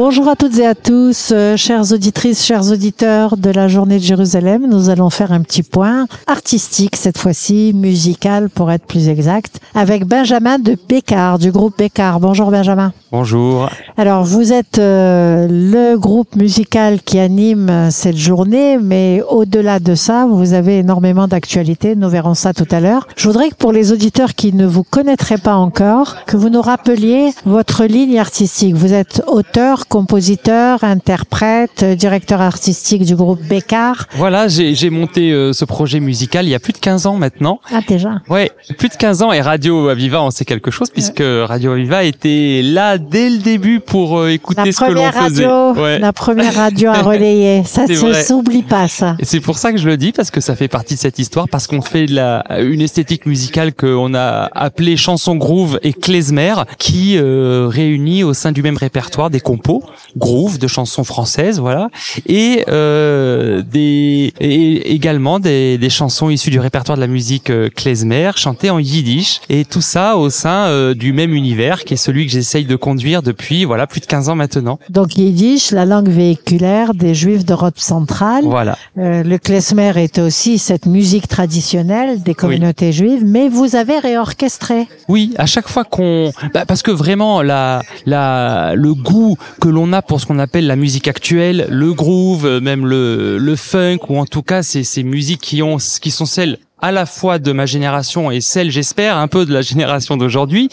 Bonjour à toutes et à tous, euh, chères auditrices, chers auditeurs de la journée de Jérusalem. Nous allons faire un petit point artistique cette fois-ci, musical pour être plus exact, avec Benjamin de Bécard, du groupe Bécard. Bonjour Benjamin. Bonjour. Alors vous êtes euh, le groupe musical qui anime cette journée, mais au-delà de ça, vous avez énormément d'actualités. Nous verrons ça tout à l'heure. Je voudrais que pour les auditeurs qui ne vous connaîtraient pas encore, que vous nous rappeliez votre ligne artistique. Vous êtes auteur, compositeur, interprète, directeur artistique du groupe Bécard. Voilà, j'ai monté euh, ce projet musical il y a plus de 15 ans maintenant. Ah déjà Ouais, plus de 15 ans et Radio Aviva en sait quelque chose puisque Radio Aviva était là dès le début pour euh, écouter ce que l'on faisait. Radio, La première radio à relayer, ça ne s'oublie pas ça. Et c'est pour ça que je le dis parce que ça fait partie de cette histoire parce qu'on fait de la, une esthétique musicale qu'on a appelée chanson groove et klezmer qui euh, réunit au sein du même répertoire des compos groove de chansons françaises, voilà, et euh, des et également des, des chansons issues du répertoire de la musique euh, klezmer chantées en yiddish et tout ça au sein euh, du même univers qui est celui que j'essaye de conduire depuis voilà plus de 15 ans maintenant. Donc yiddish, la langue véhiculaire des juifs d'Europe centrale. Voilà. Euh, le klezmer est aussi cette musique traditionnelle des communautés juives, mais vous avez réorchestré. Oui, à chaque fois qu'on bah, parce que vraiment la la le goût que l'on a pour ce qu'on appelle la musique actuelle, le groove, euh, même le, le funk, ou en tout cas ces, ces musiques qui ont, qui sont celles à la fois de ma génération et celle, j'espère, un peu de la génération d'aujourd'hui.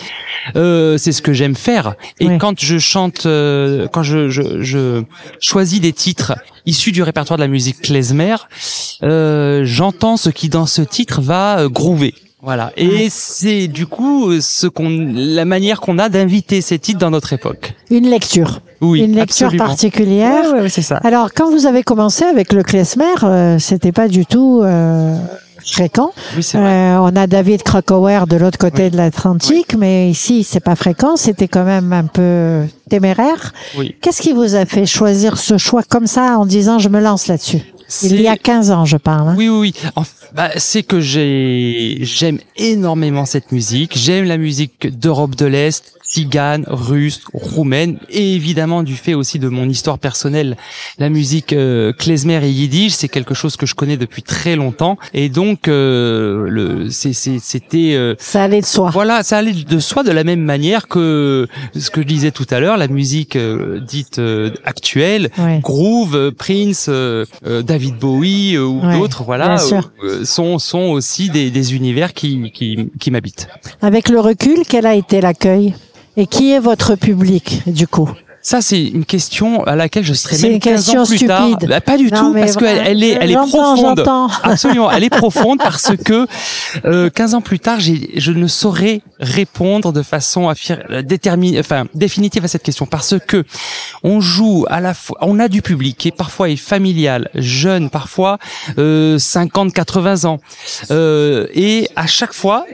Euh, c'est ce que j'aime faire. Et quand je chante, euh, quand je, je, je, choisis des titres issus du répertoire de la musique klezmer, euh, j'entends ce qui dans ce titre va euh, groover. Voilà. Et c'est du coup ce qu'on, la manière qu'on a d'inviter ces titres dans notre époque. Une lecture. Oui, Une lecture absolument. particulière. Ouais, ouais, c'est ça. Alors, quand vous avez commencé avec le klezmer, euh, c'était pas du tout euh, fréquent. Oui, c'est vrai. Euh, on a David Krakauer de l'autre côté de l'Atlantique, mais ici, c'est pas fréquent. C'était quand même un peu téméraire. Oui. Qu'est-ce qui vous a fait choisir ce choix comme ça en disant je me lance là-dessus? Il y a 15 ans, je parle. hein. Oui, oui, oui. Bah, c'est que j'ai, j'aime énormément cette musique. J'aime la musique d'Europe de l'Est, tzigane, russe, roumaine, et évidemment du fait aussi de mon histoire personnelle, la musique euh, klezmer et yiddish, c'est quelque chose que je connais depuis très longtemps, et donc euh, le, c'était euh, Ça allait de soi. voilà, ça allait de soi de la même manière que ce que je disais tout à l'heure, la musique euh, dite euh, actuelle, Ouais. Groove, euh, Prince, David Bowie euh, ou Ouais, d'autres, voilà, euh, sont sont aussi des, des univers qui qui, qui m'habitent. Avec le recul, quel a été l'accueil? Et qui est votre public, du coup? Ça, c'est une question à laquelle je serais même une 15 question ans plus tard. stupide. Bah, pas du Non, tout, parce qu'elle elle est, elle est profonde. Absolument, elle est profonde parce que euh, 15 ans plus tard, je ne saurais répondre de façon affir- déterminée, enfin définitive à cette question, parce que on joue à la fois, on a du public qui parfois est familial, jeune, parfois euh, 50, 80 ans, euh, et à chaque fois,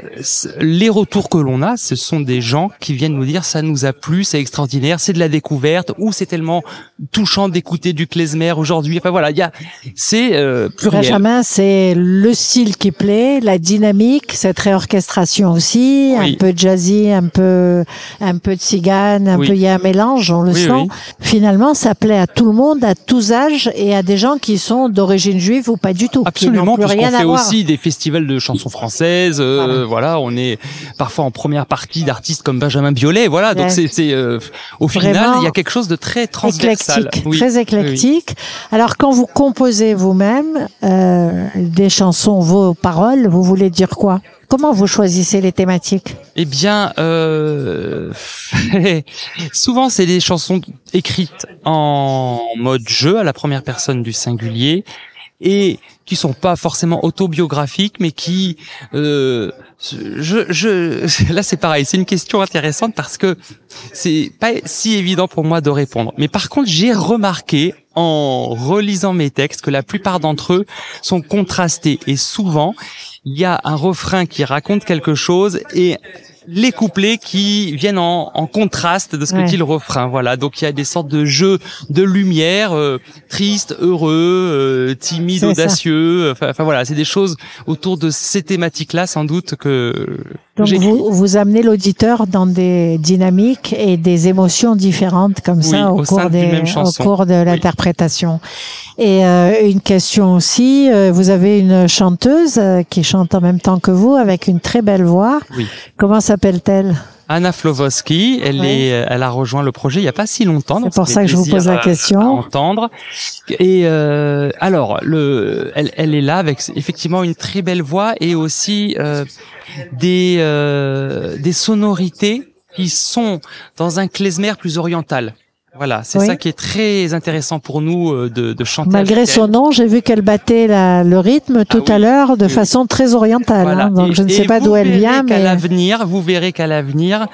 les retours que l'on a, ce sont des gens qui viennent nous dire ça nous a plu, c'est extraordinaire, c'est de la découverte, ou c'est tellement touchant d'écouter du klezmer aujourd'hui. Enfin voilà, il y a, c'est euh, pluriel. Benjamin, c'est le style qui plaît, la dynamique, cette réorchestration aussi, Oui. un peu jazzy, un peu, un peu de cigane, un Oui. peu, il y a un mélange, on le Oui, sent. Finalement, ça plaît à tout le monde, à tous âges et à des gens qui sont d'origine juive ou pas du tout. Absolument, rien à fait voir. aussi des festivals de chansons françaises. euh, voilà. on est parfois en première partie d'artistes comme Benjamin Biolay. Voilà, donc Ouais. c'est, c'est euh, au final, il y a quelque chose de très transversal. Éclectique, Oui, très oui, éclectique. Alors, quand vous composez vous-même euh, des chansons, vos paroles, vous voulez dire quoi? Comment vous choisissez les thématiques? Eh bien, euh, souvent c'est des chansons écrites en mode jeu à la première personne du singulier et qui sont pas forcément autobiographiques, mais qui, euh, je, je, là c'est pareil, c'est une question intéressante parce que c'est pas si évident pour moi de répondre. Mais par contre, j'ai remarqué en relisant mes textes que la plupart d'entre eux sont contrastés et souvent il y a un refrain qui raconte quelque chose et les couplets qui viennent en, en contraste de ce que Ouais. dit le refrain. Voilà, donc il y a des sortes de jeux de lumière, euh, triste, heureux, euh, timide, audacieux. Enfin, enfin, voilà, c'est des choses autour de ces thématiques-là, sans doute que Donc vous, vous amenez l'auditeur dans des dynamiques et des émotions différentes comme ça au, cours, des, au cours de l'interprétation. Et euh, une question aussi, euh, vous avez une chanteuse euh, qui chante en même temps que vous avec une très belle voix. Oui. Comment s'appelle-t-elle? Anna Flowoski, elle Ouais. est, elle a rejoint le projet il y a pas si longtemps. C'est pour ça que je vous pose la question. à entendre. Et euh, alors, le, elle, elle est là avec effectivement une très belle voix et aussi euh, des euh, des sonorités qui sont dans un klezmer plus oriental. Voilà, c'est Oui. ça qui est très intéressant pour nous euh, de, de chanter. Malgré son nom, j'ai vu qu'elle battait la- le rythme tout oui. à l'heure de Oui. façon très orientale. Voilà. hein. donc Et- je ne sais pas d'où elle vient, mais l'avenir, vous verrez qu'à l'avenir,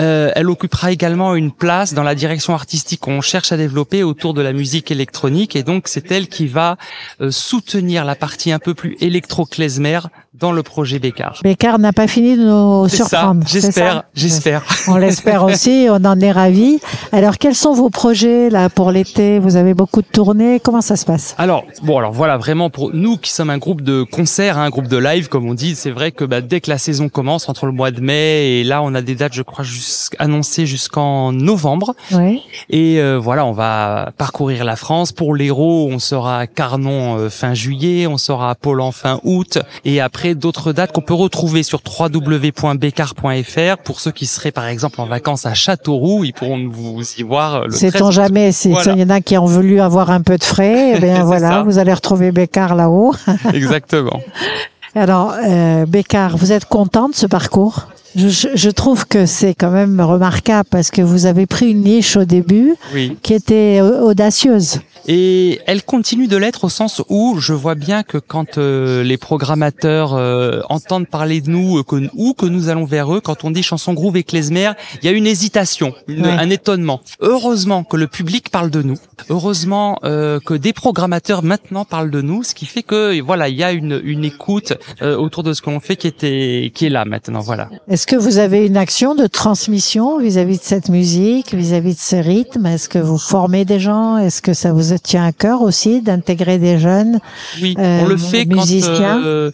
euh, elle occupera également une place dans la direction artistique qu'on cherche à développer autour de la musique électronique. Et donc, c'est elle qui va euh, soutenir la partie un peu plus électro-klezmer dans le projet Bécard. Bécard n'a pas fini de nous surprendre. j'espère, j'espère. On l'espère aussi, on en est ravis. Alors, quels sont vos projets là pour l'été? Vous avez beaucoup de tournées, comment ça se passe? Alors bon, alors voilà, vraiment pour nous qui sommes un groupe de concert, hein, un groupe de live, comme on dit, c'est vrai que bah, dès que la saison commence, entre le mois de mai et là, on a des dates, je crois, jusqu'- annoncées jusqu'en novembre. Oui. Et euh, voilà, on va parcourir la France. Pour l'Hérault, on sera à Carnon euh, fin juillet, on sera à Pôle fin août, et après d'autres dates qu'on peut retrouver sur www.bécard.fr. Pour ceux qui seraient par exemple en vacances à Châteauroux, ils pourront vous y voir le 13 Sait-on jamais si Voilà. il y en a qui ont voulu avoir un peu de frais, eh bien voilà, ça. vous allez retrouver Bécard là-haut. Exactement. Alors, euh, Bécard, vous êtes content de ce parcours? Je, je- trouve que c'est quand même remarquable parce que vous avez pris une niche au début Oui. qui était euh, audacieuse. Et elle continue de l'être au sens où je vois bien que quand euh, les programmateurs euh, entendent parler de nous euh, que, ou que nous allons vers eux, quand on dit chanson groove et klezmer, il y a une hésitation, une- Ouais. un étonnement. Heureusement que le public parle de nous. Heureusement euh, que des programmateurs maintenant parlent de nous, ce qui fait que voilà, il y a une, une écoute euh, autour de ce qu'on fait qui était qui est là maintenant. Voilà. Est-ce que vous avez une action de transmission vis-à-vis de cette musique, vis-à-vis de ce rythme? Est-ce que vous formez des gens? Est-ce que ça vous tient à cœur aussi d'intégrer des jeunes Oui, Euh, on le fait quand. musiciens? euh,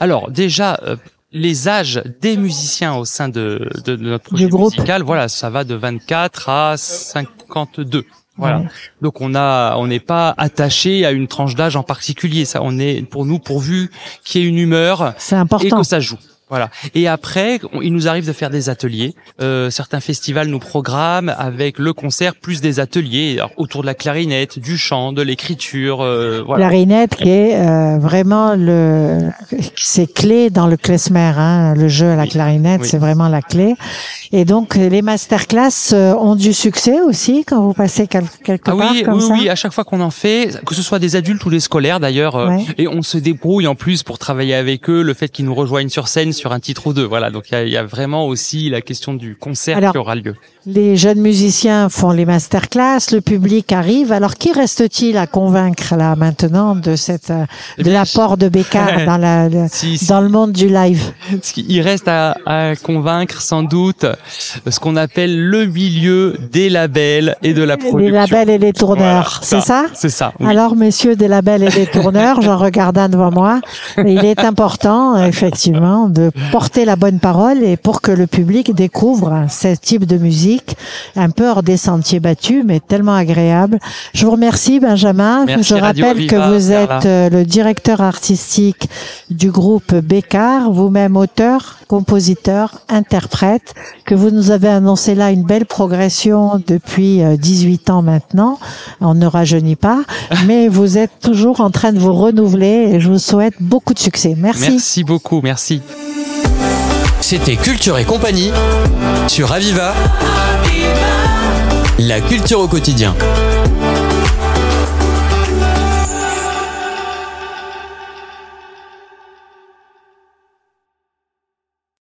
alors déjà. euh, les âges des musiciens au sein de, de, de notre projet musical, voilà, ça va de 24 à 52. Voilà. Ouais. Donc on a, on n'est pas attaché à une tranche d'âge en particulier. Ça, on est pour nous pourvu qu'il y ait une humeur C'est et important. que ça joue. Voilà. Et après, on- il nous arrive de faire des ateliers. Euh, certains festivals nous programment avec le concert plus des ateliers alors, autour de la clarinette, du chant, de l'écriture. Euh, voilà. Clarinette qui est euh, vraiment le c'est clé dans le klezmer hein, le jeu à la Oui. clarinette Oui. c'est vraiment la clé et donc les masterclass euh, ont du succès aussi quand vous passez quel- quelque Ah part oui, comme oui, ça oui, à chaque fois qu'on en fait, que ce soit des adultes ou des scolaires d'ailleurs, euh, Ouais. et on se débrouille en plus pour travailler avec eux, le fait qu'ils nous rejoignent sur scène sur un titre ou deux, voilà. Donc il y a, il y a vraiment aussi la question du concert Alors, qui aura lieu. les jeunes musiciens font les masterclass le public arrive alors qui reste-t-il à convaincre là maintenant de cette euh, Eh de l'apport de Bécard dans la le- Si, si- dans le monde du live? Il reste à, à convaincre sans doute ce qu'on appelle le milieu des labels et de la production. les labels et les tourneurs Voilà, c'est ça C'est ça. oui. Alors, messieurs des labels et des tourneurs, j'en regarde un devant moi. Il est important, effectivement, de porter la bonne parole et pour que le public découvre ce type de musique, un peu hors des sentiers battus, mais tellement agréable. Je vous remercie, Benjamin. Merci, Je Radio rappelle que vous êtes euh, le directeur artistique du groupe Bécard, vous-même auteur, compositeur, interprète, que vous nous avez annoncé là une belle progression depuis euh, 18 ans maintenant. On ne rajeunit pas, mais vous êtes toujours en train de vous renouveler et je vous souhaite beaucoup de succès. Merci. Merci beaucoup, merci. C'était Culture et compagnie sur Aviva. La culture au quotidien.